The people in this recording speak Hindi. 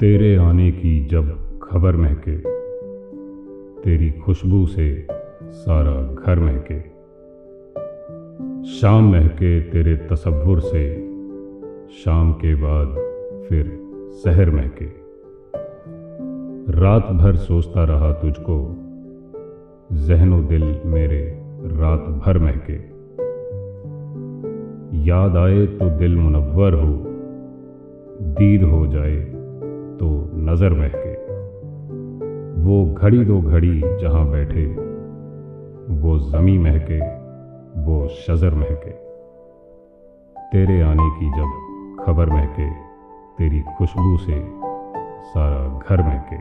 तेरे आने की जब खबर महके, तेरी खुशबू से सारा घर महके। शाम महके तेरे तसव्वुर से, शाम के बाद फिर शहर महके। रात भर सोचता रहा तुझको, जहनो दिल मेरे रात भर महके। याद आए तो दिल मुनव्वर हो, दीद हो जाए नज़र महके वो घड़ी दो घड़ी जहाँ बैठे, वो जमी महके, वो शजर महके। तेरे आने की जब खबर महके, तेरी खुशबू से सारा घर महके।